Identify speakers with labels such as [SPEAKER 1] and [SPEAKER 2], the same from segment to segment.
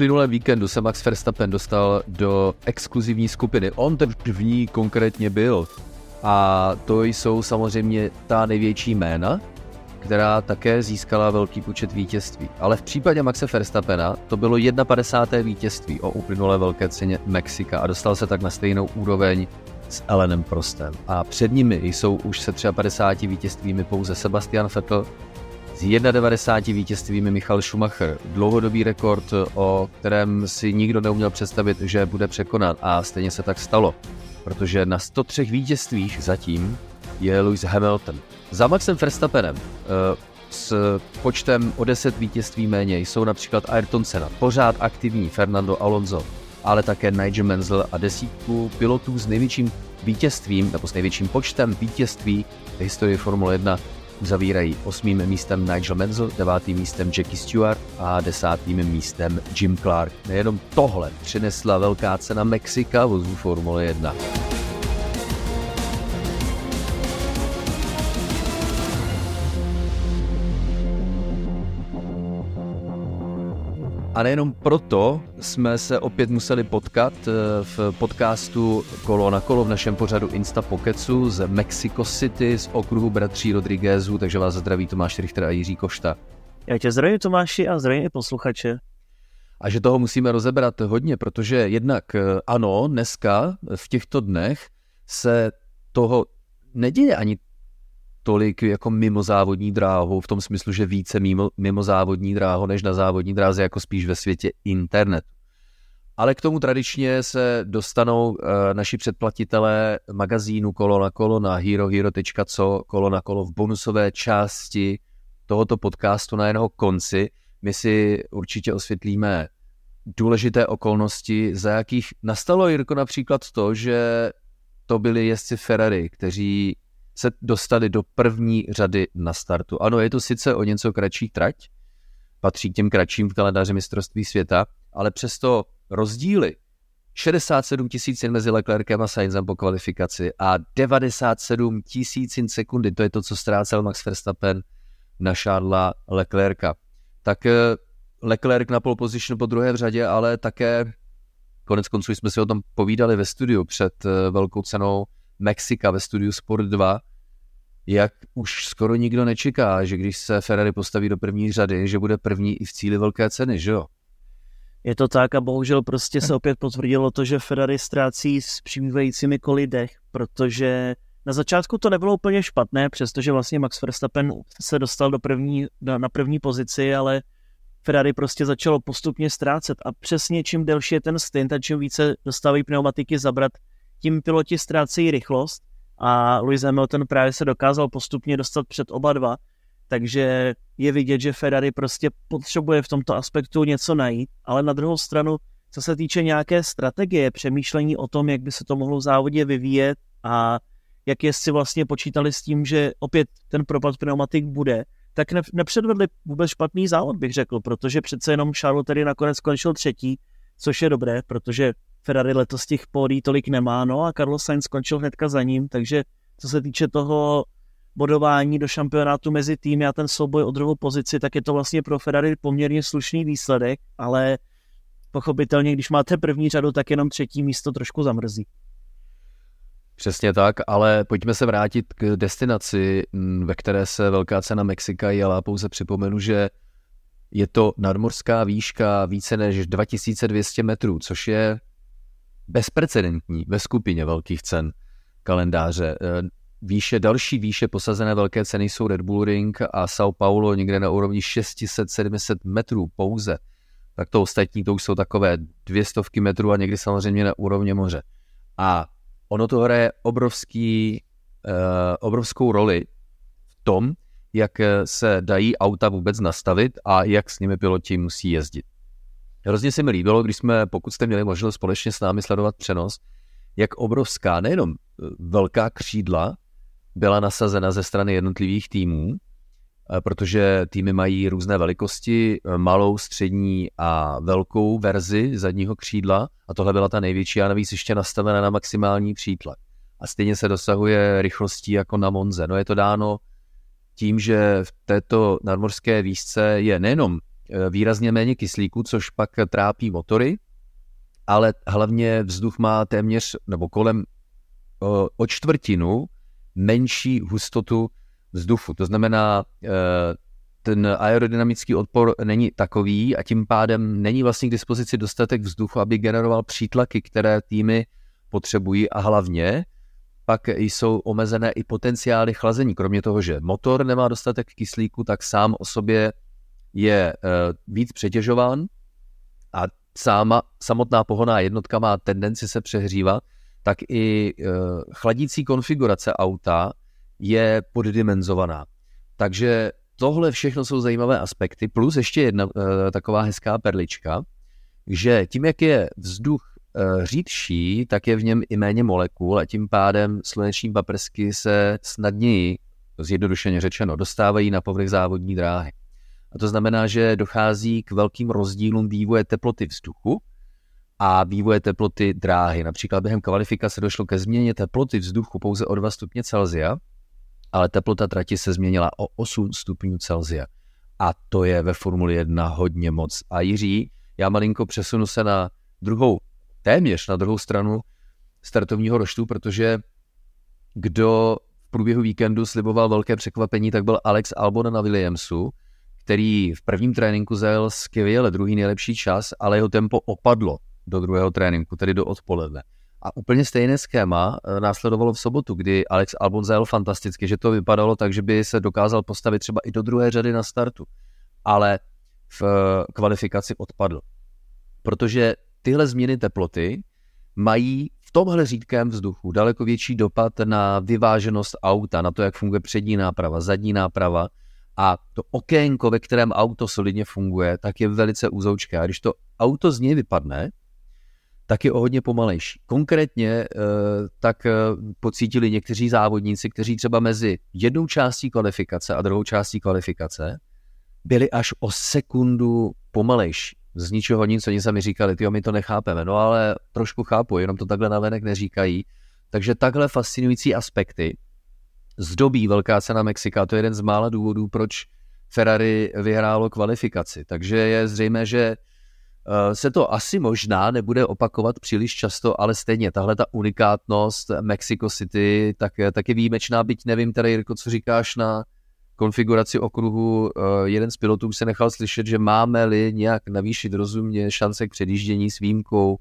[SPEAKER 1] Uplynulém víkendu se Max Verstappen dostal do exkluzivní skupiny. On ten v ní konkrétně byl. A to jsou samozřejmě ta největší jména, která také získala velký počet vítězství. Ale v případě Maxe Verstappena to bylo 51. vítězství o uplynulé velké ceně Mexika a dostal se tak na stejnou úroveň s Elenem Prostem. A před nimi jsou už se 53 vítězstvími pouze Sebastian Vettel, s 91 vítězstvími Michal Schumacher. Dlouhodobý rekord, o kterém si nikdo neuměl představit, že bude překonán a stejně se tak stalo, protože na 103 vítězstvích zatím je Lewis Hamilton. Za Maxem Verstappenem eh, s počtem o 10 vítězství méně jsou například Ayrton Senna, pořád aktivní Fernando Alonso, ale také Nigel Menzel a desítku pilotů s největším vítězstvím nebo s největším počtem vítězství v historii Formule 1 zavírají osmým místem Nigel Menzel, devátým místem Jackie Stewart a desátým místem Jim Clark. Nejenom tohle přinesla velká cena Mexika vozů Formule 1. A nejenom proto jsme se opět museli potkat eh, v podcastu Kolo na kolo v našem pořadu Insta Pokecu z Mexico City z okruhu bratří Rodriguezů, takže vás zdraví Tomáš Richter a Jiří Košta.
[SPEAKER 2] Já tě zdravím Tomáši a zdravím i posluchače.
[SPEAKER 1] A že toho musíme rozebrat hodně, protože jednak eh, ano, dneska v těchto dnech se toho neděje ani tolik jako mimo závodní dráhu, v tom smyslu, že více mimo, mimo závodní dráhu než na závodní dráze, jako spíš ve světě internetu. Ale k tomu tradičně se dostanou uh, naši předplatitelé magazínu Kolo na kolo na herohero.co kolo na kolo v bonusové části tohoto podcastu na jeho konci. My si určitě osvětlíme důležité okolnosti, za jakých nastalo, Jirko, například to, že to byli jezdci Ferrari, kteří se dostali do první řady na startu. Ano, je to sice o něco kratší trať, patří k těm kratším v kalendáři mistrovství světa, ale přesto rozdíly 67 tisíc mezi Leclerkem a Sainzem po kvalifikaci a 97 tisíc sekundy, to je to, co ztrácel Max Verstappen na Charlesa Leclerca. Tak eh, Leclerc na pole position po druhé v řadě, ale také konec konců jsme si o tom povídali ve studiu před eh, velkou cenou Mexika ve studiu Sport 2, jak už skoro nikdo nečeká, že když se Ferrari postaví do první řady, že bude první i v cíli velké ceny, že jo?
[SPEAKER 2] Je to tak a bohužel prostě se opět potvrdilo to, že Ferrari ztrácí s přibývajícími koly dech, protože na začátku to nebylo úplně špatné, přestože vlastně Max Verstappen se dostal do první, na první pozici, ale Ferrari prostě začalo postupně ztrácet a přesně čím delší je ten stint a čím více dostávají pneumatiky zabrat, tím piloti ztrácejí rychlost a Lewis Hamilton právě se dokázal postupně dostat před oba dva, takže je vidět, že Ferrari prostě potřebuje v tomto aspektu něco najít, ale na druhou stranu, co se týče nějaké strategie, přemýšlení o tom, jak by se to mohlo v závodě vyvíjet a jak si vlastně počítali s tím, že opět ten propad pneumatik bude, tak ne, nepředvedli vůbec špatný závod, bych řekl, protože přece jenom Charles tedy nakonec skončil třetí, což je dobré, protože Ferrari letos těch pódí tolik nemá, no a Carlos Sainz skončil hnedka za ním, takže co se týče toho bodování do šampionátu mezi týmy a ten souboj o druhou pozici, tak je to vlastně pro Ferrari poměrně slušný výsledek, ale pochopitelně, když máte první řadu, tak jenom třetí místo trošku zamrzí.
[SPEAKER 1] Přesně tak, ale pojďme se vrátit k destinaci, ve které se velká cena Mexika jela. Pouze připomenu, že je to nadmorská výška více než 2200 metrů, což je bezprecedentní ve skupině velkých cen kalendáře. Eh, výše, další výše posazené velké ceny jsou Red Bull Ring a São Paulo někde na úrovni 600-700 metrů pouze. Tak to ostatní to už jsou takové dvě stovky metrů a někdy samozřejmě na úrovni moře. A ono to hraje obrovský, uh, obrovskou roli v tom, jak se dají auta vůbec nastavit a jak s nimi piloti musí jezdit. Hrozně se mi líbilo, když jsme, pokud jste měli možnost společně s námi sledovat přenos, jak obrovská, nejenom e, velká křídla byla nasazena ze strany jednotlivých týmů, e, protože týmy mají různé velikosti, e, malou, střední a velkou verzi zadního křídla a tohle byla ta největší a navíc ještě nastavena na maximální přítlak. A stejně se dosahuje rychlostí jako na Monze. No je to dáno tím, že v této nadmorské výšce je nejenom výrazně méně kyslíku, což pak trápí motory, ale hlavně vzduch má téměř nebo kolem o čtvrtinu menší hustotu vzduchu. To znamená, ten aerodynamický odpor není takový a tím pádem není vlastně k dispozici dostatek vzduchu, aby generoval přítlaky, které týmy potřebují a hlavně pak jsou omezené i potenciály chlazení. Kromě toho, že motor nemá dostatek kyslíku, tak sám o sobě je eh, víc přetěžován a sama, samotná pohoná jednotka má tendenci se přehřívat, tak i eh, chladící konfigurace auta je poddimenzovaná. Takže tohle všechno jsou zajímavé aspekty, plus ještě jedna uh, taková hezká perlička, že tím, jak je vzduch řídší, tak je v něm i méně molekul a tím pádem sluneční paprsky se snadněji, zjednodušeně řečeno, dostávají na povrch závodní dráhy. A to znamená, že dochází k velkým rozdílům vývoje teploty vzduchu a vývoje teploty dráhy. Například během kvalifikace došlo ke změně teploty vzduchu pouze o 2 stupně Celsia, ale teplota trati se změnila o 8 stupňů Celsia. A to je ve Formuli 1 hodně moc. A Jiří, já malinko přesunu se na druhou, téměř na druhou stranu startovního roštu, protože kdo v průběhu víkendu sliboval velké překvapení, tak byl Alex Albon na Williamsu, který v prvním tréninku zajel skvěle druhý nejlepší čas, ale jeho tempo opadlo do druhého tréninku, tedy do odpoledne. A úplně stejné schéma eh, následovalo v sobotu, kdy Alex Albon zajel fantasticky, že to vypadalo tak, že by se dokázal postavit třeba i do druhé řady na startu. Ale v eh, kvalifikaci odpadl. Protože tyhle změny teploty mají v tomhle řídkém vzduchu daleko větší dopad na vyváženost auta, na to, jak funguje přední náprava, zadní náprava a to okénko, ve kterém auto solidně funguje, tak je velice úzoučké. A když to auto z něj vypadne, tak je o hodně pomalejší. Konkrétně eh, tak eh, pocítili někteří závodníci, kteří třeba mezi jednou částí kvalifikace a druhou částí kvalifikace byli až o sekundu pomalejší. Z ničeho nic, oni sami říkali, ty my to nechápeme. No ale trošku chápu, jenom to takhle navenek neříkají. Takže takhle fascinující aspekty zdobí Velká cena Mexika. To je jeden z mála důvodů, proč Ferrari vyhrálo kvalifikaci. Takže je zřejmé, že Eh, se to asi možná nebude opakovat příliš často, ale stejně tahle ta unikátnost Mexico City tak, tak je výjimečná, byť nevím tady, Jirko, co říkáš na konfiguraci okruhu. Eh, jeden z pilotů se nechal slyšet, že máme-li nějak navýšit rozumně šance k předjíždění s výjimkou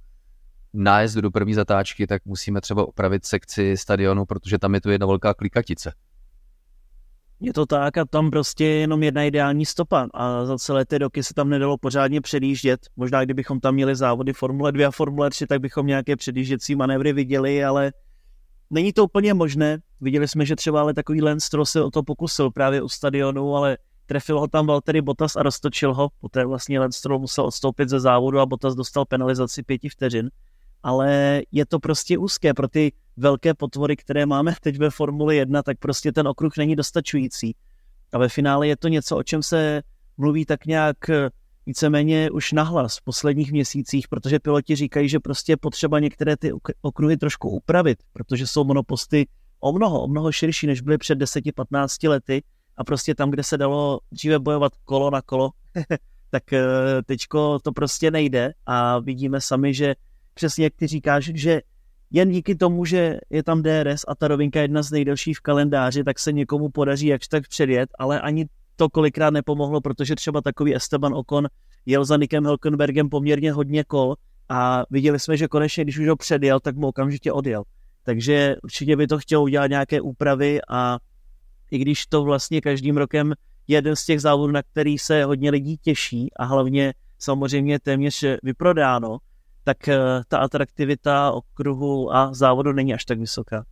[SPEAKER 1] nájezdu do první zatáčky, tak musíme třeba opravit sekci stadionu, protože tam je to jedna velká klikatice.
[SPEAKER 2] Je to tak a tam prostě je jenom jedna ideální stopa a za celé ty roky se tam nedalo pořádně předjíždět. Možná kdybychom tam měli závody Formule 2 a Formule 3, tak bychom nějaké předjížděcí manévry viděli, ale není to úplně možné. Viděli jsme, že třeba ale takový Lance Stroll se o to pokusil právě u stadionu, ale trefil ho tam Valtteri Bottas a roztočil ho. Poté vlastně Lance Stroll musel odstoupit ze závodu a Bottas dostal penalizaci pěti vteřin. Ale je to prostě úzké pro ty velké potvory, které máme teď ve Formuli 1, tak prostě ten okruh není dostačující. A ve finále je to něco, o čem se mluví tak nějak víceméně už nahlas v posledních měsících, protože piloti říkají, že prostě je potřeba některé ty okruhy trošku upravit, protože jsou monoposty o mnoho, o mnoho širší, než byly před 10-15 lety a prostě tam, kde se dalo dříve bojovat kolo na kolo, tak eh, teďko to prostě nejde a vidíme sami, že přesně jak ty říkáš, že jen díky tomu, že je tam DRS a ta rovinka je jedna z nejdelších v kalendáři, tak se někomu podaří jakž tak předjet, ale ani to kolikrát nepomohlo, protože třeba takový Esteban Ocon jel za Nikem Hülkenbergem poměrně hodně kol a viděli jsme, že konečně, když už ho předjel, tak mu okamžitě odjel. Takže určitě by to chtělo udělat nějaké úpravy a i když to vlastně každým rokem je jeden z těch závodů, na který se hodně lidí těší a hlavně samozřejmě téměř vyprodáno, tak eh, ta atraktivita okruhu a závodu není až tak vysoká.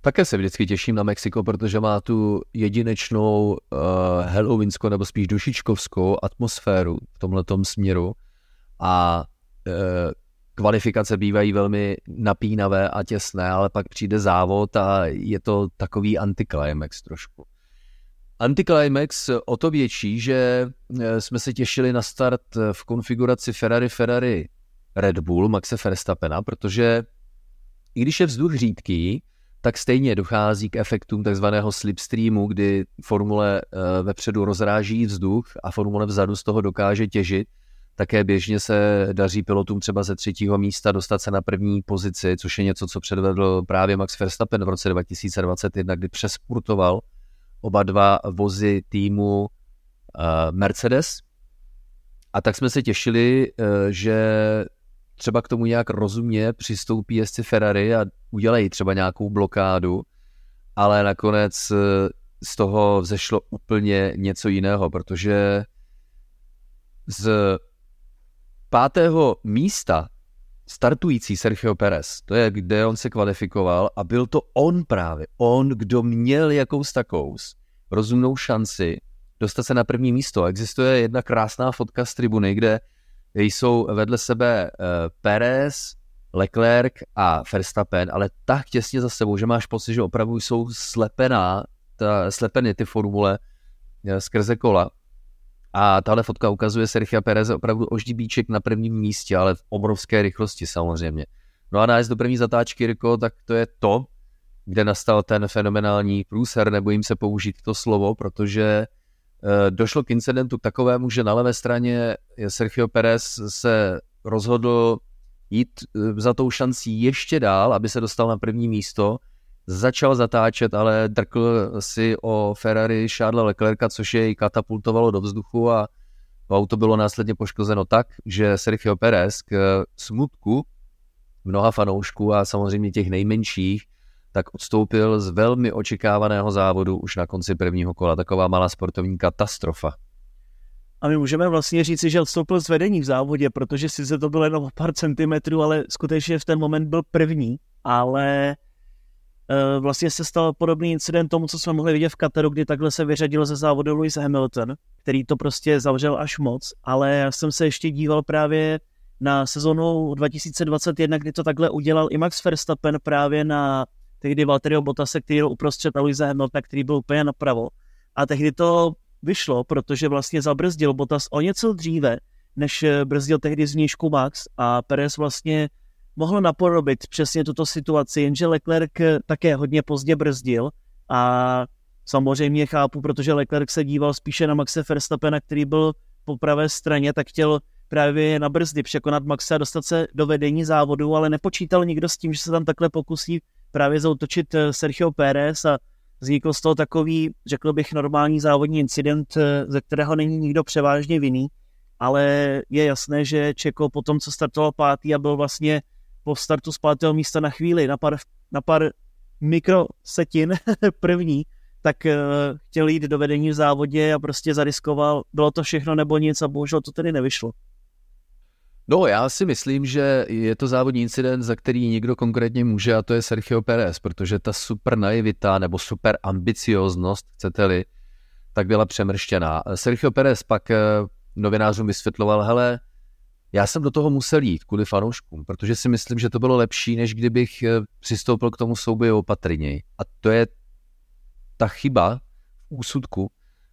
[SPEAKER 1] Také se vždycky těším na Mexiko, protože má tu jedinečnou uh, halloweenskou nebo spíš dušičkovskou atmosféru v tomhletom směru a uh, kvalifikace bývají velmi napínavé a těsné, ale pak přijde závod a je to takový anticlimax trošku. Anticlimax o to větší, že jsme se těšili na start v konfiguraci Ferrari Ferrari Red Bull Maxe Verstappena, protože i když je vzduch řídký, tak stejně dochází k efektům takzvaného slipstreamu, kdy formule eh, vepředu rozráží vzduch a formule vzadu z toho dokáže těžit. Také běžně se daří pilotům třeba ze třetího místa dostat se na první pozici, což je něco, co předvedl právě Max Verstappen v roce 2021, kdy přespurtoval oba dva vozy týmu eh, Mercedes. A tak jsme se těšili, eh, že třeba k tomu nějak rozumně přistoupí jezdci Ferrari a udělají třeba nějakou blokádu, ale nakonec eh, z toho vzešlo úplně něco jiného, protože z pátého místa startující Sergio Perez, to je, kde on se kvalifikoval a byl to on právě, on, kdo měl jakous takous rozumnou šanci dostat se na první místo. Existuje jedna krásná fotka z tribuny, kde jsou vedle sebe uh, Perez, Leclerc a Verstappen, ale tak těsně za sebou, že máš pocit, že opravdu jsou slepená, ta, slepeny ty formule uh, skrze kola. A tahle fotka ukazuje Sergio Perez opravdu oždibíček na prvním místě, ale v obrovské rychlosti samozřejmě. No a nájezd do první zatáčky, Riko, tak to je to, kde nastal ten fenomenální průser, nebojím se použít to slovo, protože Eh, došlo k incidentu k takovému, že na levé straně Sergio Perez se rozhodl jít eh, za tou šancí ještě dál, aby se dostal na první místo. Začal zatáčet, ale drkl si o Ferrari Charlesa Leclerca, což jej katapultovalo do vzduchu a auto bylo následně poškozeno tak, že Sergio Perez k smutku mnoha fanoušků a samozřejmě těch nejmenších tak odstoupil z velmi očekávaného závodu už na konci prvního kola. Taková malá sportovní katastrofa.
[SPEAKER 2] A my můžeme vlastně říci, že odstoupil z vedení v závodě, protože sice to bylo jenom pár centimetrů, ale skutečně v ten moment byl první, ale e, vlastně se stal podobný incident tomu, co jsme mohli vidět v Kataru, kdy takhle se vyřadil ze závodu Lewis Hamilton, který to prostě zavřel až moc, ale já jsem se ještě díval právě na sezonu 2021, kdy to takhle udělal i Max Verstappen právě na tehdy Valtteri Bottase, který byl uprostřed Luisa Hamiltona, který byl úplně napravo. A tehdy to vyšlo, protože vlastně zabrzdil Bottas o něco dříve, než eh, brzdil tehdy zvnějšku Max a Perez vlastně mohl napodobit přesně tuto situaci, jenže Leclerc eh, také hodně pozdě brzdil a samozřejmě chápu, protože Leclerc se díval spíše na Maxe Verstappena, který byl po pravé straně, tak chtěl právě na brzdy překonat Maxe a dostat se do vedení závodu, ale nepočítal nikdo s tím, že se tam takhle pokusí právě zautočit eh, Sergio Pérez a vznikl z toho takový, řekl bych, normální závodní incident, eh, ze kterého není nikdo převážně vinný, ale je jasné, že Čeko po tom, co startoval pátý a byl vlastně po startu z pátého místa na chvíli, na pár, na pár mikrosetin první, tak uh, chtěl jít do vedení v závodě a prostě zariskoval, bylo to všechno nebo nic a bohužel to tedy nevyšlo.
[SPEAKER 1] No, já si myslím, že je to závodní incident, za který nikdo konkrétně může, a to je Sergio Perez, protože ta super naivita nebo super ambicioznost, chcete-li, tak byla přemrštěná. Sergio Perez pak eh, novinářům vysvětloval, hele, já jsem do toho musel jít kvůli fanouškům, protože si myslím, že to bylo lepší, než kdybych eh, přistoupil k tomu souboji opatrněji. A to je ta chyba v úsudku,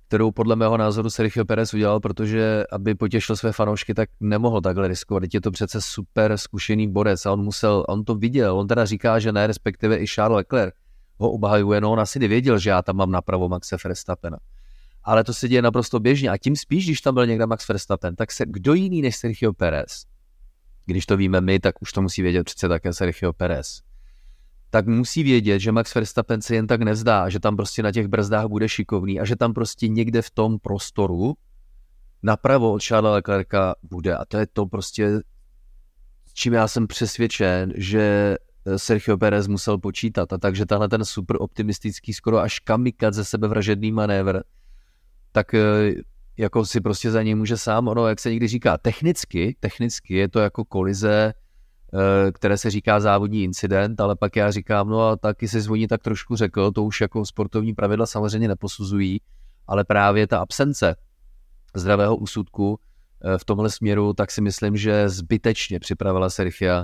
[SPEAKER 1] kterou podle mého názoru Sergio Perez udělal, protože aby potěšil své fanoušky, tak nemohl takhle riskovat. Teď je to přece super zkušený borec a on musel, on to viděl, on teda říká, že ne, respektive i Charles Leclerc ho obhajuje, no on asi nevěděl, že já tam mám napravo Maxe Verstappena. Ale to se děje naprosto běžně a tím spíš, když tam byl někde Max Verstappen, tak se kdo jiný než Sergio Perez, když to víme my, tak už to musí vědět přece také Sergio Perez tak musí vědět, že Max Verstappen se jen tak nezdá, že tam prostě na těch brzdách bude šikovný a že tam prostě někde v tom prostoru napravo od Charlesa Leclerca bude. A to je to prostě, čím já jsem přesvědčen, že Sergio Perez musel počítat. A takže tahle ten super optimistický, skoro až kamikadze sebevražedný manévr, tak eh, jako si prostě za něj může sám, ono, jak se někdy říká, technicky, technicky je to jako kolize Eh, které se říká závodní incident, ale pak já říkám, no a taky se zvoní tak trošku řekl, to už jako sportovní pravidla samozřejmě neposuzují, ale právě ta absence zdravého úsudku eh, v tomhle směru, tak si myslím, že zbytečně připravila Sergio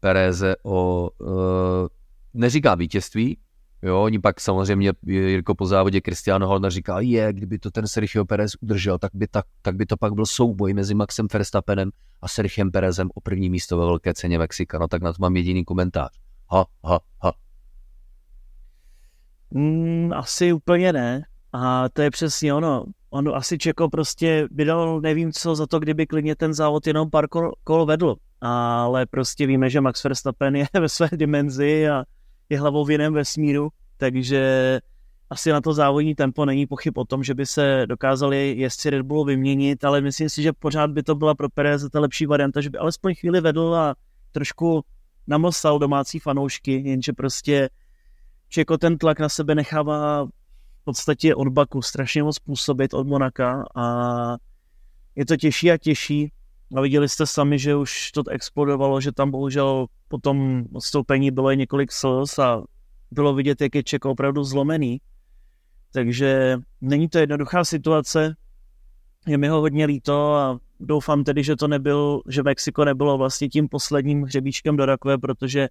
[SPEAKER 1] Pereze o, eh, neříkám vítězství, Jo, oni pak samozřejmě, Jirko po závodě Cristiano Horner říká, je, kdyby to ten Sergio Perez udržel, tak by, tak, tak by to pak byl souboj mezi Maxem Verstappenem a Sergiem Perezem o první místo ve velké ceně Mexika. No tak na to mám jediný komentář. Ha, ha, ha.
[SPEAKER 2] Mm, asi úplně ne. A to je přesně ono. On asi Čeko prostě vydal nevím co za to, kdyby klidně ten závod jenom pár kol, kol vedl. Ale prostě víme, že Max Verstappen je ve své dimenzi a je hlavou v jiném vesmíru, takže asi na to závodní tempo není pochyb o tom, že by se dokázali jezdci Red Bullu vyměnit, ale myslím si, že pořád by to byla pro Perez ta lepší varianta, že by alespoň chvíli vedl a trošku namlsal domácí fanoušky, jenže prostě Čeko ten tlak na sebe nechává v podstatě od Baku strašně moc působit od Monaka a je to těžší a těžší. A viděli jste sami, že už to explodovalo, že tam bohužel po tom odstoupení bylo i několik slz a bylo vidět, jak je Čeko opravdu zlomený. Takže není to jednoduchá situace, je mi ho hodně líto a doufám tedy, že to nebyl, že Mexiko nebylo vlastně tím posledním hřebíčkem do rakve, protože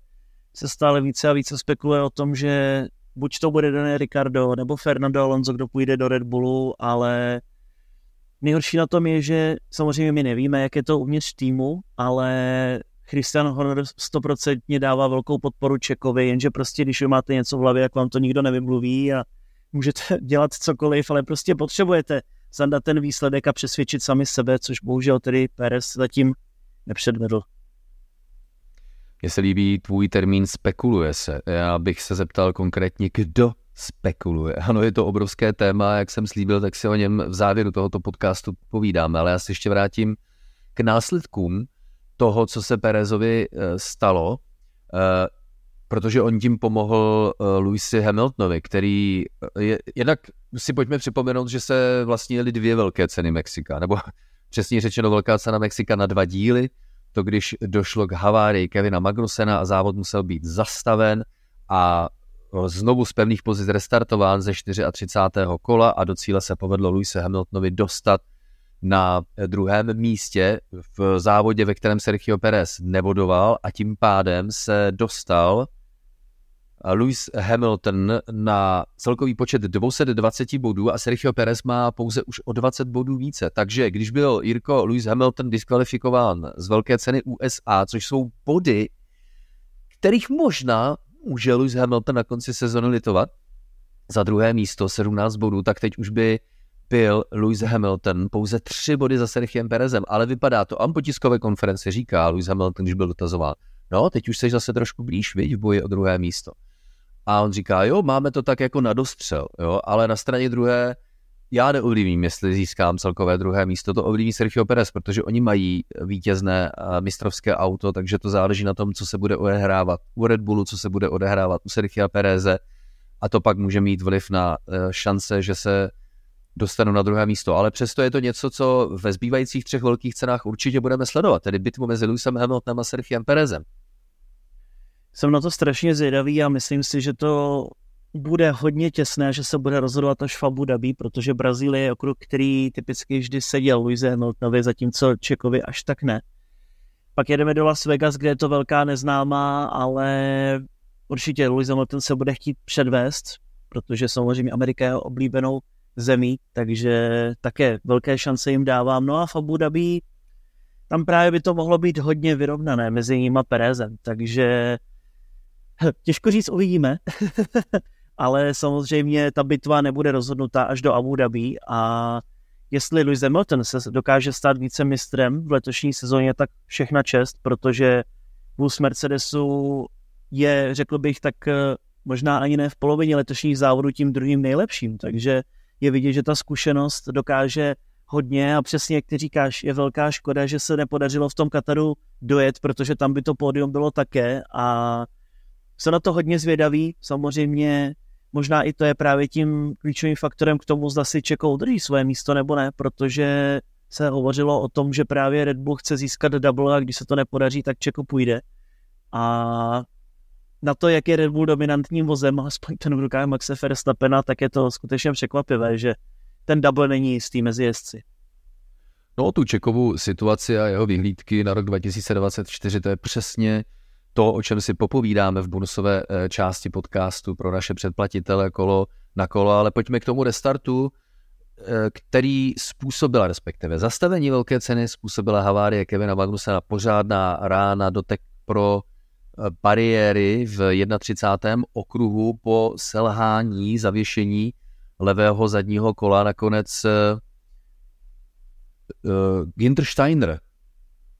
[SPEAKER 2] se stále více a více spekuluje o tom, že buď to bude Daniel Ricardo nebo Fernando Alonso, kdo půjde do Red Bullu, ale nejhorší na tom je, že samozřejmě my nevíme, jak je to uvnitř týmu, ale Christian Horner stoprocentně dává velkou podporu Čekovi, jenže prostě když vy máte něco v hlavě, jak vám to nikdo nevymluví a můžete dělat cokoliv, ale prostě potřebujete zandat ten výsledek a přesvědčit sami sebe, což bohužel tedy Perez zatím nepředvedl.
[SPEAKER 1] Mně se líbí tvůj termín spekuluje se. Já bych se zeptal konkrétně, kdo spekuluje. Ano, je to obrovské téma, jak jsem slíbil, tak si o něm v závěru tohoto podcastu povídáme, ale já se ještě vrátím k následkům toho, co se Perezovi eh, stalo, eh, protože on tím pomohl eh, Louisi Hamiltonovi, který je, jednak si pojďme připomenout, že se vlastně jeli dvě velké ceny Mexika, nebo přesně řečeno velká cena Mexika na dva díly, to když došlo k havárii Kevina Magnusena a závod musel být zastaven a znovu z pevných pozic restartován ze 34. kola a do cíle se povedlo Luise Hamiltonovi dostat na druhém místě v závodě, ve kterém Sergio Perez nebodoval a tím pádem se dostal Lewis Hamilton na celkový počet 220 bodů a Sergio Perez má pouze už o 20 bodů více. Takže když byl Jirko Lewis Hamilton diskvalifikován z velké ceny USA, což jsou body, kterých možná může Lewis Hamilton na konci sezóny litovat, za druhé místo 17 bodů, tak teď už by byl Lewis Hamilton pouze tři body za Sergiem Perezem, ale vypadá to, a po tiskové konferenci říká Lewis Hamilton, když byl dotazován, no, teď už jsi zase trošku blíž, viď, v boji o druhé místo. A on říká, jo, máme to tak jako na dostřel, jo, ale na straně druhé já neovlivním, jestli získám celkové druhé místo, to ovlivní Sergio Perez, protože oni mají vítězné mistrovské auto, takže to záleží na tom, co se bude odehrávat u Red Bullu, co se bude odehrávat u Sergio Pereze a to pak může mít vliv na e, šance, že se dostanu na druhé místo. Ale přesto je to něco, co ve zbývajících třech velkých cenách určitě budeme sledovat, tedy bitvu mezi Lewisem Hamiltonem a Sergiem Perezem.
[SPEAKER 2] Jsem na to strašně zvědavý a myslím si, že to bude hodně těsné, že se bude rozhodovat až v Abu Dhabi, protože Brazílie je okruh, který typicky vždy seděl Luise Hamiltonovi, zatímco Čekovi až tak ne. Pak jedeme do Las Vegas, kde je to velká neznámá, ale určitě Lewis Hamilton se bude chtít předvést, protože samozřejmě Amerika je oblíbenou zemí, takže také velké šance jim dávám. No a v Abu Dhabi tam právě by to mohlo být hodně vyrovnané mezi ním a Perezem, takže těžko říct, uvidíme, ale samozřejmě ta bitva nebude rozhodnutá až do Abu Dhabi a jestli Lewis Hamilton se dokáže stát více mistrem v letošní sezóně, tak všechna čest, protože vůz Mercedesu je, řekl bych, tak eh, možná ani ne v polovině letošních závodů tím druhým nejlepším, takže je vidět, že ta zkušenost dokáže hodně a přesně jak ty říkáš, je velká škoda, že se nepodařilo v tom Kataru dojet, protože tam by to pódium bylo také a jsem na to hodně zvědavý, samozřejmě možná i to je právě tím klíčovým faktorem k tomu, zda si Čeko udrží svoje místo nebo ne, protože se hovořilo o tom, že právě Red Bull chce získat double a když se to nepodaří, tak Čeko půjde. A na to, jak je Red Bull dominantním vozem, aspoň ten v rukách Maxe Verstappena, tak je to skutečně překvapivé, že ten double není jistý mezi jezdci.
[SPEAKER 1] No tu Čekovu situaci a jeho vyhlídky na rok 2024, to je přesně to, o čem si popovídáme v bonusové eh, části podcastu pro naše předplatitele kolo na kolo, ale pojďme k tomu restartu, eh, který způsobila, respektive zastavení velké ceny způsobila havárie Kevina Magnusena, pořádná rána, dotek pro bariéry v 31. okruhu po selhání zavěšení levého zadního kola nakonec Ginter Steiner,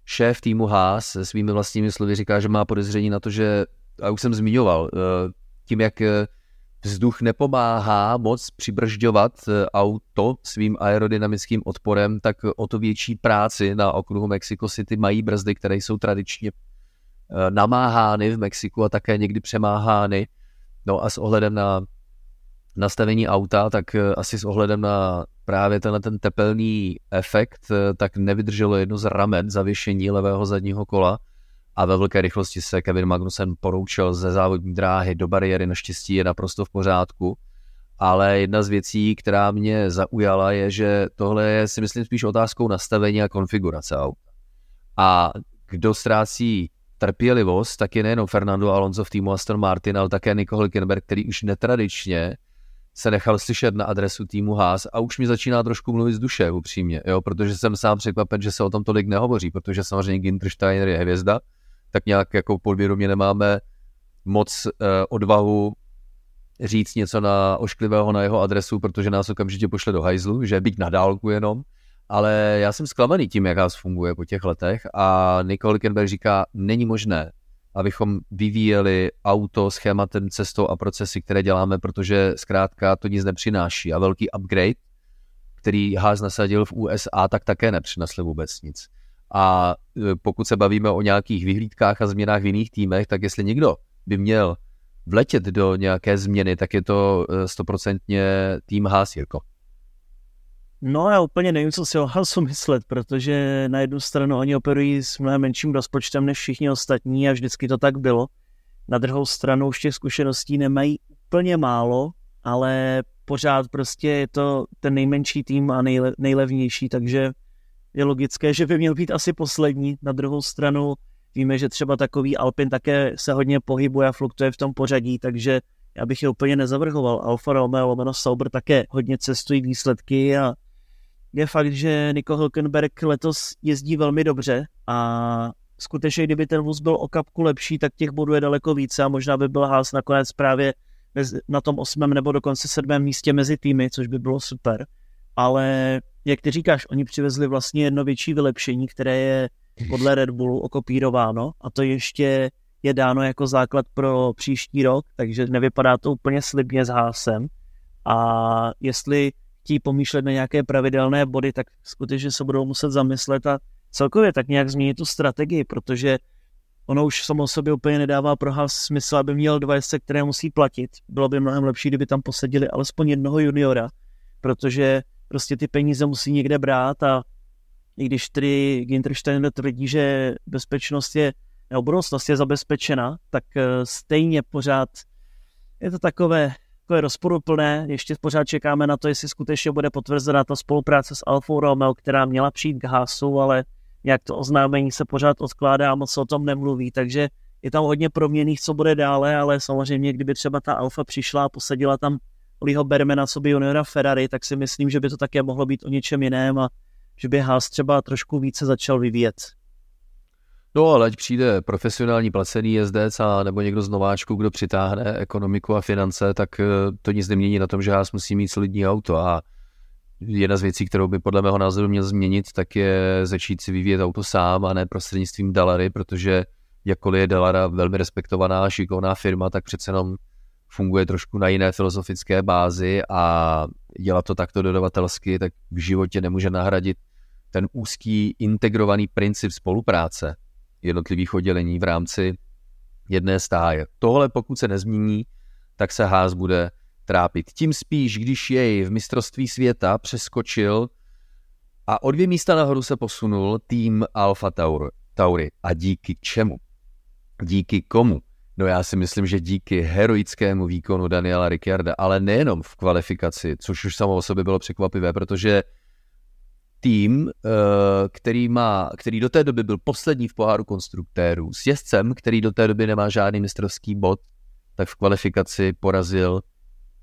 [SPEAKER 1] šéf týmu Haas, se svými vlastními slovy říká, že má podezření na to, že, a už jsem zmiňoval, uh, tím, jak vzduch nepomáhá moc přibržďovat auto svým aerodynamickým odporem, tak o to větší práci na okruhu Mexico City mají brzdy, které jsou tradičně namáhány v Mexiku a také někdy přemáhány. No a s ohledem na nastavení auta, tak eh, asi s ohledem na právě tenhle ten tepelný efekt, eh, tak nevydrželo jedno z ramen zavěšení levého zadního kola a ve velké rychlosti se Kevin Magnussen poroučil ze závodní dráhy do bariéry, naštěstí je naprosto v pořádku. Ale jedna z věcí, která mě zaujala, je, že tohle je si myslím spíš otázkou nastavení a konfigurace auta. A kdo ztrácí trpělivost, tak je nejenom Fernando Alonso v týmu Aston Martin, ale také Nico Hülkenberg, který už netradičně se nechal slyšet na adresu týmu Haas a už mi začíná trošku mluvit z duše, upřímně, jo, protože jsem sám překvapen, že se o tom tolik nehovoří, protože samozřejmě Ginter Steiner je hvězda, tak nějak jako podvědomě nemáme moc eh, odvahu říct něco na ošklivého na jeho adresu, protože nás okamžitě pošle do hajzlu, že byť na dálku jenom, ale já jsem zklamaný tím, jak Haas funguje po těch letech a Nicole Hülkenberg říká, není možné, abychom vyvíjeli auto schématem, cestou a procesy, které děláme, protože zkrátka to nic nepřináší. A velký upgrade, který Haas nasadil v USA, tak také nepřinesl vůbec nic. A e, pokud se bavíme o nějakých vyhlídkách a změnách v jiných týmech, tak jestli někdo by měl vletět do nějaké změny, tak je to e, stoprocentně tým Haas, Jirko.
[SPEAKER 2] No já úplně nevím, co si o Hasu myslet, protože na jednu stranu oni operují s mnohem menším rozpočtem než všichni ostatní a vždycky to tak bylo. Na druhou stranu už těch zkušeností nemají úplně málo, ale pořád prostě je to ten nejmenší tým a nejle, nejlevnější, takže je logické, že by měl být asi poslední. Na druhou stranu víme, že třeba takový Alpin také se hodně pohybuje a fluktuje v tom pořadí, takže já bych je úplně nezavrhoval. Alfa Romeo, Lomeno Sauber také hodně cestují výsledky a je fakt, že Nico Hülkenberg letos jezdí velmi dobře a skutečně, kdyby ten vůz byl o kapku lepší, tak těch bodů je daleko více a možná by byl Haas nakonec právě na tom osmém nebo dokonce sedmém místě mezi týmy, což by bylo super. Ale jak ty říkáš, oni přivezli vlastně jedno větší vylepšení, které je podle Red Bullu okopírováno a to ještě je dáno jako základ pro příští rok, takže nevypadá to úplně slibně s Hásem. A jestli chtí pomýšlet na nějaké pravidelné body, tak skutečně se budou muset zamyslet a celkově tak nějak změnit tu strategii, protože ono už samo sobě úplně nedává pro Haas smysl, aby měl dva jezdce, které musí platit. Bylo by mnohem lepší, kdyby tam posadili alespoň jednoho juniora, protože prostě ty peníze musí někde brát a i když tedy Ginterstein tvrdí, že bezpečnost je, nebo budoucnost je zabezpečena, tak eh, stejně pořád je to takové takové rozporuplné. Ještě pořád čekáme na to, jestli skutečně bude potvrzena ta spolupráce s Alfa Romeo, která měla přijít k Haasu, ale jak to oznámení se pořád odkládá a moc o tom nemluví, takže je tam hodně proměných, co bude dále, ale samozřejmě, kdyby třeba ta Alfa přišla a posadila tam Liho Bermana, co by juniora Ferrari, tak si myslím, že by to také mohlo být o něčem jiném a že by Haas třeba trošku více začal vyvíjet.
[SPEAKER 1] No ale ať přijde profesionální placený jezdec a nebo někdo z nováčku, kdo přitáhne ekonomiku a finance, tak eh, to nic nemění na tom, že Haas musí mít solidní auto. A jedna z věcí, kterou by podle mého názoru měl změnit, tak je začít si vyvíjet auto sám a ne prostřednictvím Dalary, protože jakkoliv je Dalara velmi respektovaná, šikovná firma, tak přece jenom funguje trošku na jiné filozofické bázi a dělat to takto dodavatelsky, tak v životě nemůže nahradit ten úzký integrovaný princip spolupráce, jednotlivých oddělení v rámci jedné stáje. Tohle pokud se nezmění, tak se Haas bude trápit. Tím spíš, když jej v mistrovství světa přeskočil a o dvě místa nahoru se posunul tým Alfa. Tauri. A díky čemu? Díky komu? No já si myslím, že díky heroickému výkonu Daniela Ricciarda, ale nejenom v kvalifikaci, což už samo o sobě bylo překvapivé, protože tým, eh, který, má, který do té doby byl poslední v poháru konstruktérů, s jezdcem, který do té doby nemá žádný mistrovský bod, tak v kvalifikaci porazil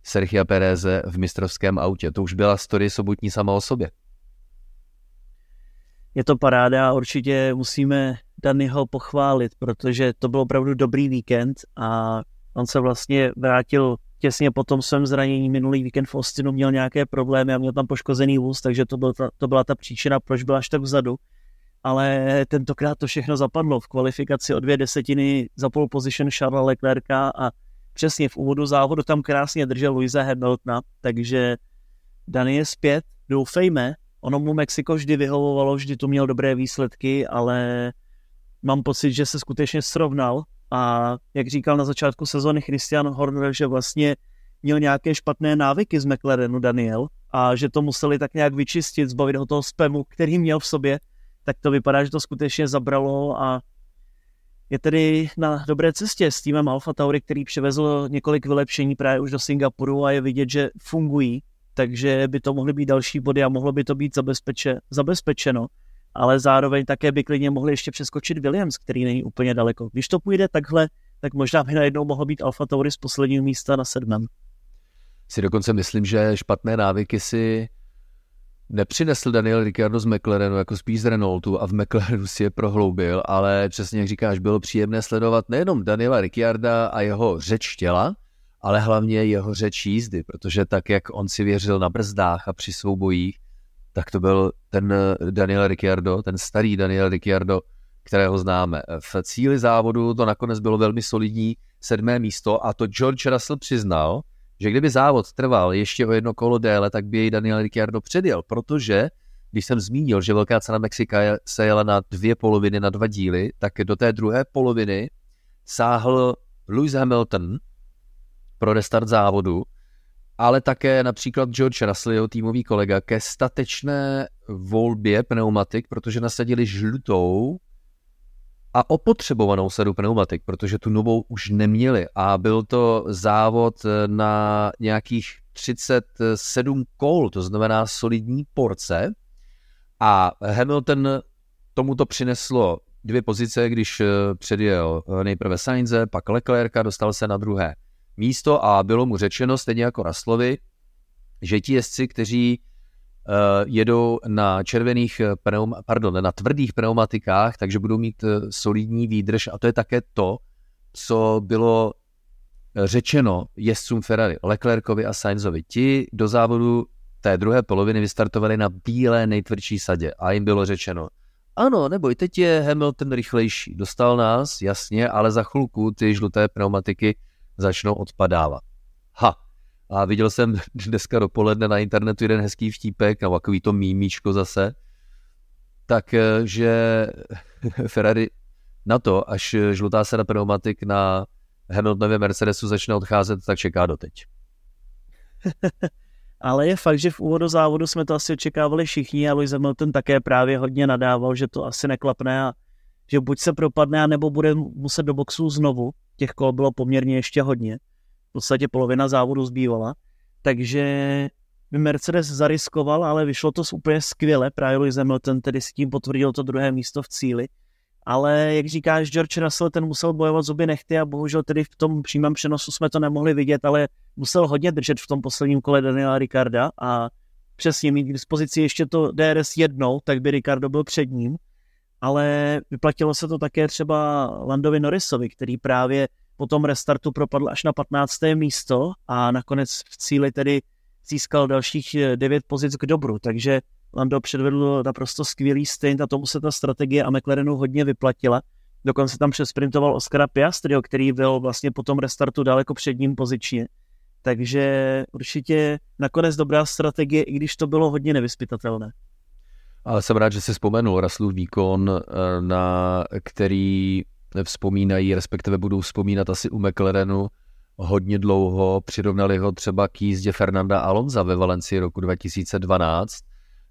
[SPEAKER 1] Sergio Pereze v mistrovském autě. To už byla story sobotní sama o sobě.
[SPEAKER 2] je to paráda určitě musíme Danyho pochválit, protože to byl opravdu dobrý víkend a on se vlastně vrátil těsně po tom svém zranění minulý víkend v Austinu měl nějaké problémy a měl tam poškozený vůz, takže to, byl ta, to byla ta příčina, proč byl až tak vzadu. Ale tentokrát to všechno zapadlo. V kvalifikaci o dvě desetiny za pole position Charlesa Leclerca a přesně v úvodu závodu tam krásně držel Louisa Hamiltona, takže Dani je zpět, doufejme, ono mu Mexiko vždy vyhovovalo, vždy tu měl dobré výsledky, ale mám pocit, že se skutečně srovnal a jak říkal na začátku sezóny Christian Horner, že vlastně měl nějaké špatné návyky z McLarenu Daniel a že to museli tak nějak vyčistit, zbavit ho toho spamu, který měl v sobě, tak to vypadá, že to skutečně zabralo a je tedy na dobré cestě s týmem Alfa Tauri, který přivezl několik vylepšení právě už do Singapuru a je vidět, že fungují, takže by to mohly být další body a mohlo by to být zabezpeče, zabezpečeno ale zároveň také by klidně mohli ještě přeskočit Williams, který není úplně daleko. Když to půjde takhle, tak možná by najednou mohlo být Alfa Tauri z posledního místa na sedmém.
[SPEAKER 1] Si dokonce myslím, že špatné návyky si nepřinesl Daniel Ricciardo z McLarenu, jako spíš z Renaultu a v McLarenu si je prohloubil, ale přesně jak říkáš, bylo příjemné sledovat nejenom Daniela Ricciarda a jeho řeč těla, ale hlavně jeho řeč jízdy, protože tak, jak on si věřil na brzdách a při soubojích, tak to byl ten eh, Daniel Ricciardo, ten starý Daniel Ricciardo, kterého známe. V cíli závodu to nakonec bylo velmi solidní sedmé místo a to George Russell přiznal, že kdyby závod trval ještě o jedno kolo déle, tak by jej Daniel Ricciardo předjel, protože když jsem zmínil, že Velká cena Mexika se jela na dvě poloviny, na dva díly, tak do té druhé poloviny sáhl Lewis Hamilton pro restart závodu ale také například George Russell, jeho týmový kolega, ke statečné volbě pneumatik, protože nasadili žlutou a opotřebovanou sadu pneumatik, protože tu novou už neměli. A byl to závod na nějakých 37 kol, to znamená solidní porce. A Hamilton tomuto přineslo dvě pozice, když předjel nejprve Sainze, pak Leclerca, dostal se na druhé místo a bylo mu řečeno, stejně jako Raslovi, že ti jezdci, kteří uh, jedou na červených pneum, pardon, na tvrdých pneumatikách, takže budou mít uh, solidní výdrž a to je také to, co bylo řečeno jezdcům Ferrari, Leclercovi a Sainzovi. Ti do závodu té druhé poloviny vystartovali na bílé nejtvrdší sadě a jim bylo řečeno, ano, neboj, teď je Hamilton rychlejší. Dostal nás, jasně, ale za chvilku ty žluté pneumatiky začnou odpadávat. Ha, a viděl jsem dneska dopoledne na internetu jeden hezký vtípek, nebo takový to mímíčko zase, tak, eh, že Ferrari na to, až žlutá sada pneumatik na Hamiltonově Mercedesu začne odcházet, tak čeká doteď.
[SPEAKER 2] Ale je fakt, že v úvodu závodu jsme to asi očekávali všichni a Lewis Hamilton také právě hodně nadával, že to asi neklapne a že buď se propadne, nebo bude muset do boxu znovu těch kol bylo poměrně ještě hodně. V podstatě polovina závodu zbývala. Takže by Mercedes zariskoval, ale vyšlo to úplně skvěle. Právě Lewis Hamilton tedy s tím potvrdil to druhé místo v cíli. Ale jak říkáš, George Russell, ten musel bojovat zuby nechty a bohužel tedy v tom přímém přenosu jsme to nemohli vidět, ale musel hodně držet v tom posledním kole Daniela Ricarda a přesně mít k dispozici ještě to DRS jednou, tak by Ricardo byl před ním ale vyplatilo se to také třeba Landovi Norrisovi, který právě po tom restartu propadl až na 15. místo a nakonec v cíli tedy získal dalších 9 pozic k dobru, takže Lando předvedl naprosto skvělý stint a tomu se ta strategie a McLarenu hodně vyplatila. Dokonce tam přesprintoval Oscara Piastrio, který byl vlastně po tom restartu daleko před ním pozičně. Takže určitě nakonec dobrá strategie, i když to bylo hodně nevyspytatelné.
[SPEAKER 1] Ale jsem rád, že si vzpomenul Raslův výkon, eh, na který vzpomínají, respektive budou vzpomínat asi u McLarenu hodně dlouho. Přirovnali ho třeba k jízdě Fernanda Alonza ve Valencii roku 2012.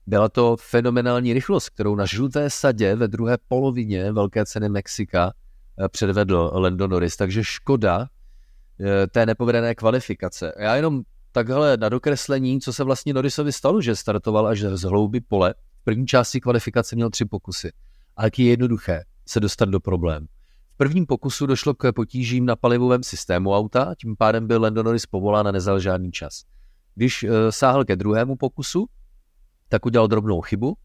[SPEAKER 1] Byla to fenomenální rychlost, kterou na žluté sadě ve druhé polovině velké ceny Mexika eh, předvedl Lando Norris, takže škoda eh, té nepovedené kvalifikace. Já jenom takhle na dokreslení, co se vlastně Norrisovi stalo, že startoval až z hlouby pole, v první části kvalifikace měl tři pokusy. A jak je jednoduché se dostat do problému. V prvním pokusu došlo k potížím na palivovém systému auta, tím pádem byl Lando Norris povolán a nezal žádný čas. Když uh, sáhl ke druhému pokusu, tak udělal drobnou chybu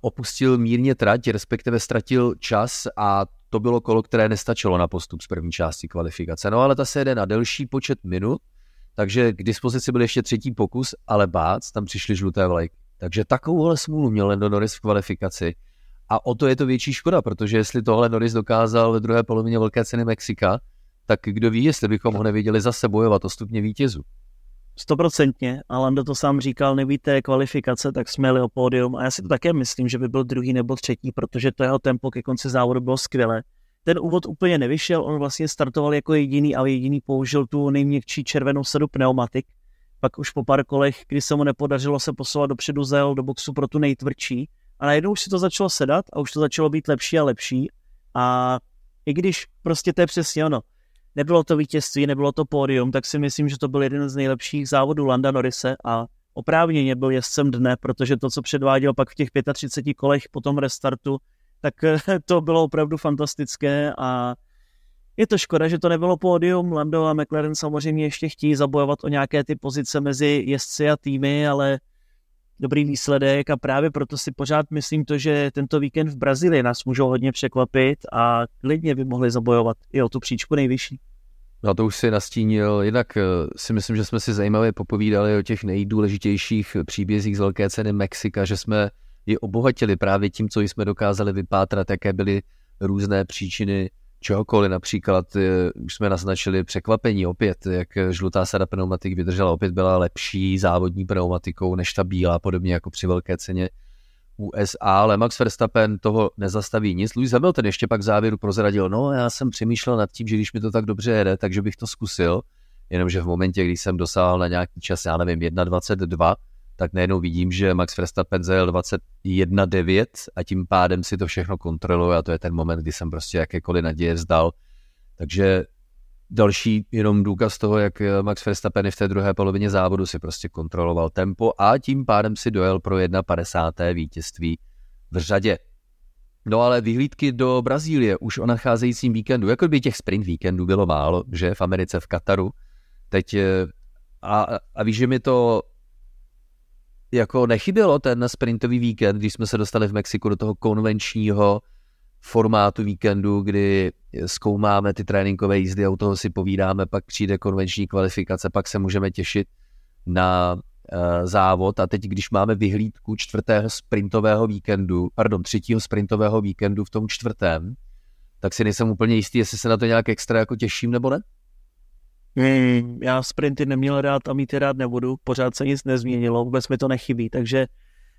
[SPEAKER 1] opustil mírně trať, respektive ztratil čas a to bylo kolo, které nestačilo na postup z první části kvalifikace. No ale ta se jede na delší počet minut, takže k dispozici byl ještě třetí pokus, ale bác, tam přišly žluté vlajky. Takže takovouhle smůlu měl Lando Norris v kvalifikaci. A o to je to větší škoda, protože jestli tohle Norris dokázal ve druhé polovině Velké ceny Mexika, tak kdo ví, jestli bychom ho neviděli zase bojovat o stupně vítězů.
[SPEAKER 2] Stoprocentně, a Lando to sám říkal, nevíte kvalifikace, tak jsme jeli o pódium a já si to také myslím, že by byl druhý nebo třetí, protože to jeho tempo ke konci závodu bylo skvělé. Ten úvod úplně nevyšel, on vlastně startoval jako jediný a jediný použil tu nejměkčí červenou sedu pneumatik. Pak už po pár kolech, kdy se mu nepodařilo se posouvat dopředu, zajel do boxu pro tu nejtvrdší. A najednou už si to začalo sedat a už to začalo být lepší a lepší. A i když prostě to je přesně ono, nebylo to vítězství, nebylo to pódium, tak si myslím, že to byl jeden z nejlepších závodů Landa Norise a oprávněně byl jezdcem dne, protože to, co předváděl pak v těch 35 kolech po tom restartu, tak to bylo opravdu fantastické a je to škoda, že to nebylo pódium. Lando a McLaren samozřejmě ještě chtějí zabojovat o nějaké ty pozice mezi jezdci a týmy, ale dobrý výsledek a právě proto si pořád myslím to, že tento víkend v Brazílii nás můžou hodně překvapit a klidně by mohli zabojovat i o tu příčku nejvyšší.
[SPEAKER 1] No to už si nastínil, jinak eh, si myslím, že jsme si zajímavě popovídali o těch nejdůležitějších příbězích z velké ceny Mexika, že jsme ji obohatili právě tím, co jsme dokázali vypátrat, jaké byly různé příčiny čehokoliv. Například eh, už jsme naznačili překvapení opět, jak žlutá sada pneumatik vydržela, opět byla lepší závodní pneumatikou než ta bílá, podobně jako při velké ceně USA, ale Max Verstappen toho nezastaví nic. Lewis Hamilton ještě pak závěru prozradil, no já jsem přemýšlel nad tím, že když mi to tak dobře jede, takže bych to zkusil, jenomže v momentě, kdy jsem dosáhl na nějaký čas, já nevím, 1.22, tak najednou vidím, že Max Verstappen zajel 21.9 a tím pádem si to všechno kontroluje a to je ten moment, kdy jsem prostě jakékoliv naděje vzdal. Takže další jenom důkaz toho, jak Max Verstappen v té druhé polovině závodu si prostě kontroloval tempo a tím pádem si dojel pro 1.50. vítězství v řadě. No ale vyhlídky do Brazílie už o nadcházejícím víkendu, jako by těch sprint víkendů bylo málo, že v Americe, v Kataru, teď eh, a, a víš, že mi to jako nechybělo ten sprintový víkend, když jsme se dostali v Mexiku do toho konvenčního formátu víkendu, kdy zkoumáme ty tréninkové jízdy a u toho si povídáme, pak přijde konvenční kvalifikace, pak se můžeme těšit na uh, závod a teď, když máme vyhlídku čtvrtého sprintového víkendu, pardon, třetího sprintového víkendu v tom čtvrtém, tak si nejsem úplně jistý, jestli se na to nějak extra jako těším nebo ne.
[SPEAKER 2] Hmm, já sprinty neměl rád a mít je rád nebudu, pořád se nic nezměnilo, vůbec mi to nechybí, takže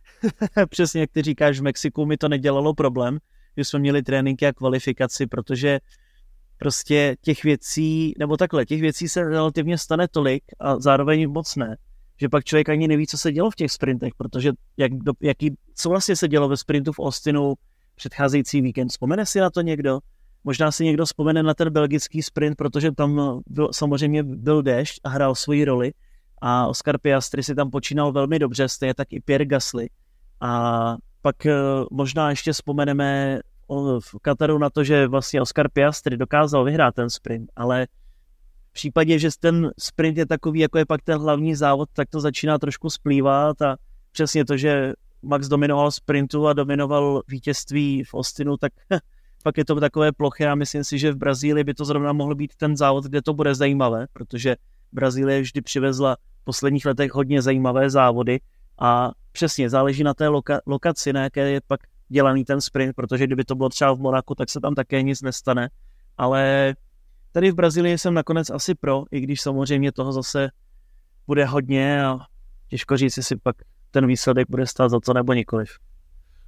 [SPEAKER 2] přesně jak ty říkáš, v Mexiku mi to nedělalo problém, že jsme měli tréninky a kvalifikaci, protože prostě těch věcí, nebo takhle, těch věcí se relativně stane tolik a zároveň moc ne, že pak člověk ani neví, co se dělo v těch sprintech, protože jak, jaký, co vlastně se dělo ve sprintu v Austinu předcházející víkend. Vzpomene si na to někdo? Možná si někdo vzpomene na ten belgický sprint, protože tam byl, samozřejmě byl déšť a hrál svoji roli a Oscar Piastri si tam počínal velmi dobře, stejně tak i Pierre Gasly. A pak eh, možná ještě vzpomeneme v Kataru na to, že vlastně Oscar Piastri dokázal vyhrát ten sprint, ale v případě, že ten sprint je takový, jako je pak ten hlavní závod, tak to začíná trošku splývat a přesně to, že Max dominoval sprintu a dominoval vítězství v Austinu, tak pak je to takové plochy a myslím si, že v Brazílii by to zrovna mohl být ten závod, kde to bude zajímavé, protože Brazílie vždy přivezla v posledních letech hodně zajímavé závody a přesně záleží na té loka- lokaci, na jaké je pak dělaný ten sprint, protože kdyby to bylo třeba v Monaku, tak se tam také nic nestane. Ale tady v Brazílii jsem nakonec asi pro, i když samozřejmě toho zase bude hodně a těžko říct, jestli pak ten výsledek bude stát za to nebo nikoliv.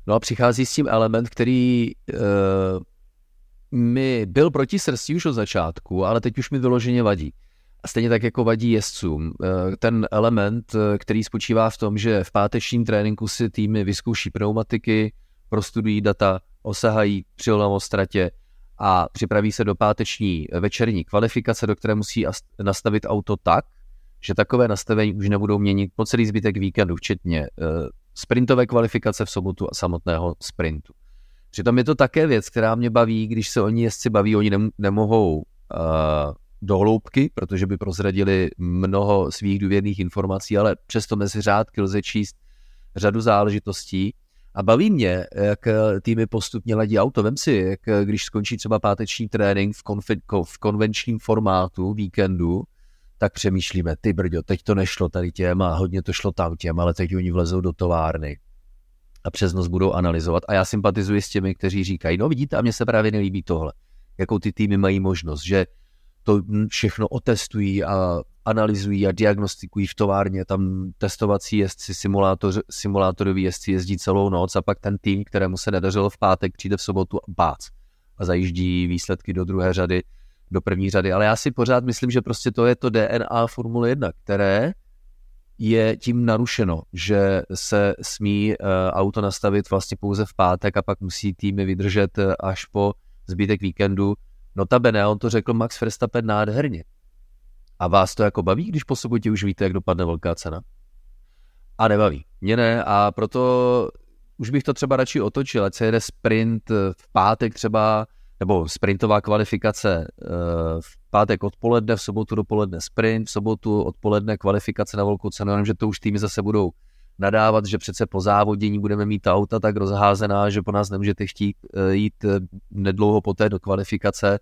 [SPEAKER 1] No a přichází s tím element, který uh, mi byl proti srsti už od začátku, ale teď už mi vyloženě vadí. A stejně tak jako vadí jezdcům. Uh, ten element, uh, který spočívá v tom, že v pátečním tréninku si týmy vyzkouší pneumatiky, prostudují data, osahají přilnavost stratě a připraví se do páteční večerní kvalifikace, do které musí nastavit auto tak, že takové nastavení už nebudou měnit po celý zbytek víkendu, včetně sprintové kvalifikace v sobotu a samotného sprintu. Přitom je to také věc, která mě baví, když se oni jezdci baví, oni nemohou uh, do hloubky, protože by prozradili mnoho svých důvěrných informací, ale přesto mezi řádky lze číst řadu záležitostí A baví mě, jak týmy postupně ladí auto. Vem si, jak když skončí třeba páteční trénink v, konfi- v konvenčním formátu víkendu, tak přemýšlíme, ty brďo, teď to nešlo tady těm a hodně to šlo tam těm, ale teď oni vlezou do továrny a přes noc budou analyzovat. A já sympatizuji s těmi, kteří říkají, no vidíte, a mně se právě nelíbí tohle. Jakou ty týmy mají možnost, že to všechno otestují a analyzují a diagnostikují v továrně, tam testovací jezdci, simulátor, simulátoroví jezdci jezdí celou noc a pak ten tým, kterému se nedařilo v pátek, přijde v sobotu a bác a zajíždí výsledky do druhé řady, do první řady. Ale já si pořád myslím, že prostě to je to DNA Formule 1, které je tím narušeno, že se smí uh, auto nastavit vlastně pouze v pátek a pak musí týmy vydržet uh, až po zbytek víkendu. Notabene, on to řekl Max Verstappen nádherně. A vás to jako baví, když po sobotě už víte, jak dopadne velká cena? A nebaví. Mě ne a proto už bych to třeba radši otočil, ať se jede sprint v pátek třeba, nebo sprintová kvalifikace eh, v pátek odpoledne, v sobotu dopoledne sprint, v sobotu odpoledne kvalifikace na velkou cenu, jenom že to už týmy zase budou nadávat, že přece po závodění budeme mít ta auta tak rozházená, že po nás nemůžete chtít eh, jít eh, nedlouho poté do kvalifikace.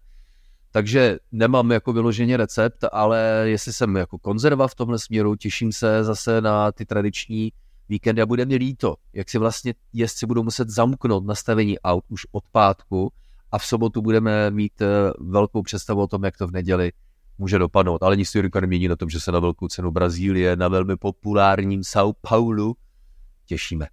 [SPEAKER 1] Takže nemám jako vyloženě recept, ale jestli jsem jako konzerva v tomhle směru, těším se zase na ty tradiční víkendy a bude mi líto, jak si vlastně jezdci budou muset zamknout nastavení aut už od pátku a v sobotu budeme mít eh, velkou představu o tom, jak to v neděli může dopadnout. Ale nic Jurika nemění na tom, že se na velkou cenu Brazílie, na velmi populárním São Paulo těšíme.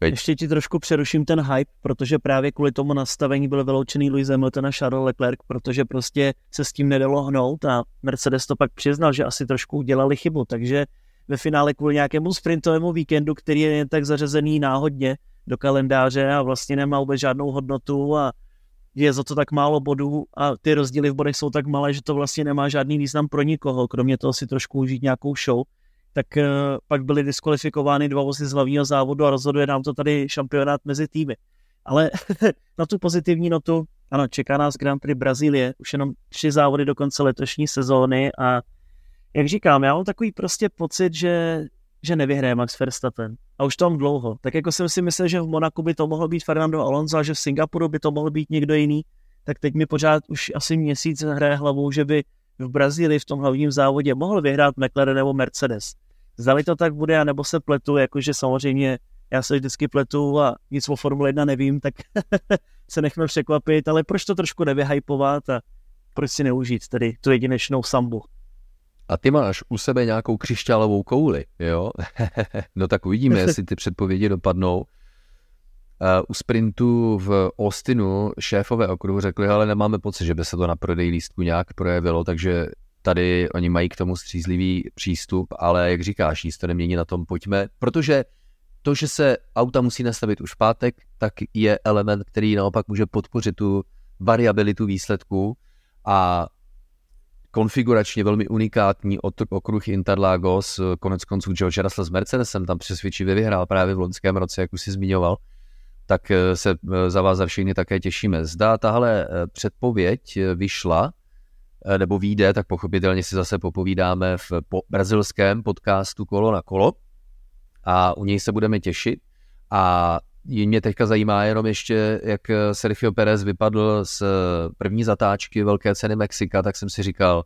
[SPEAKER 2] Veď. Ještě ti trošku přeruším ten hype, protože právě kvůli tomu nastavení byl vyloučený Louis Hamilton a Charles Leclerc, protože prostě se s tím nedalo hnout a Mercedes to pak přiznal, že asi trošku udělali chybu, takže ve finále kvůli nějakému sprintovému víkendu, který je jen tak zařazený náhodně do kalendáře a vlastně nemá vůbec žádnou hodnotu a je za to tak málo bodů a ty rozdíly v bodech jsou tak malé, že to vlastně nemá žádný význam pro nikoho, kromě toho si trošku užít nějakou show, tak uh, pak byly diskvalifikovány dva vozy z hlavního závodu a rozhoduje nám to tady šampionát mezi týmy. Ale na tu pozitivní notu, ano, čeká nás Grand Prix Brazílie, už jenom tři závody do konce letošní sezóny a jak říkám, já mám takový prostě pocit, že, že nevyhraje Max Verstappen. A už mám dlouho. Tak jako jsem si myslel, že v Monaku by to mohlo být Fernando Alonso a že v Singapuru by to mohl být někdo jiný, tak teď mi pořád už asi měsíc hraje hlavou, že by v Brazílii v tom hlavním závodě mohl vyhrát McLaren nebo Mercedes. Zdali to tak bude, anebo se pletu, jakože samozřejmě já se vždycky pletu a nic o Formule 1 nevím, tak se nechme překvapit, ale proč to trošku nevyhypovat a proč si neužít tedy tu jedinečnou sambu.
[SPEAKER 1] A ty máš u sebe nějakou křišťálovou kouli, jo? no tak uvidíme, jestli ty předpovědi dopadnou. Uh, u sprintu v Austinu šéfové okruhu řekli, ale nemáme pocit, že by se to na prodej lístku nějak projevilo, takže tady oni mají k tomu střízlivý přístup, ale jak říkáš, nic to nemění na tom, pojďme, protože to, že se auta musí nastavit už v pátek, tak je element, který naopak může podpořit tu variabilitu výsledků a konfiguračně velmi unikátní okruh Interlagos, konec konců George Russell s Mercedesem tam přesvědčivě vyhrál právě v loňském roce, jak už si zmiňoval, tak eh, se eh, za vás za všechny také těšíme. Zdá tahle eh, předpověď vyšla, nebo vyjde, tak pochopitelně si zase popovídáme v po brazilském podcastu Kolo na kolo. A u něj se budeme těšit. A mě teďka zajímá jenom ještě, jak Sergio Perez vypadl z první zatáčky velké ceny Mexika, tak jsem si říkal,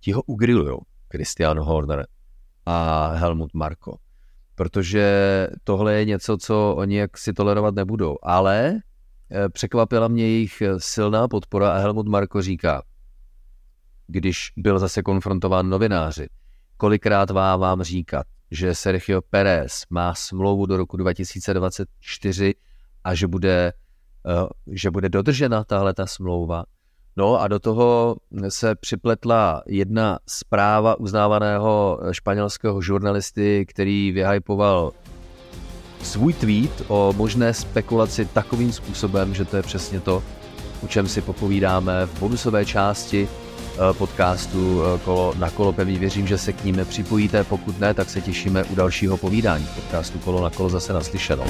[SPEAKER 1] ti ho ugrilujou, Christian Horner a Helmut Marko. Protože tohle je něco, co oni jak si tolerovat nebudou. Ale eh, překvapila mě jejich silná podpora a Helmut Marko říká, když byl zase konfrontován novináři, kolikrát vám vám říkat, že Sergio Perez má smlouvu do roku 2024 a že bude, eh, že bude dodržena tahle ta smlouva. No a do toho se připletla jedna zpráva uznávaného španělského žurnalisty, který vyhypoval svůj tweet o možné spekulaci takovým způsobem, že to je přesně to, o čem si popovídáme v bonusové části podcastu eh, Kolo na kolo. Pevně věřím, že se k ním připojíte. Pokud ne, tak se těšíme u dalšího povídání podcastu Kolo na kolo zase naslyšenou.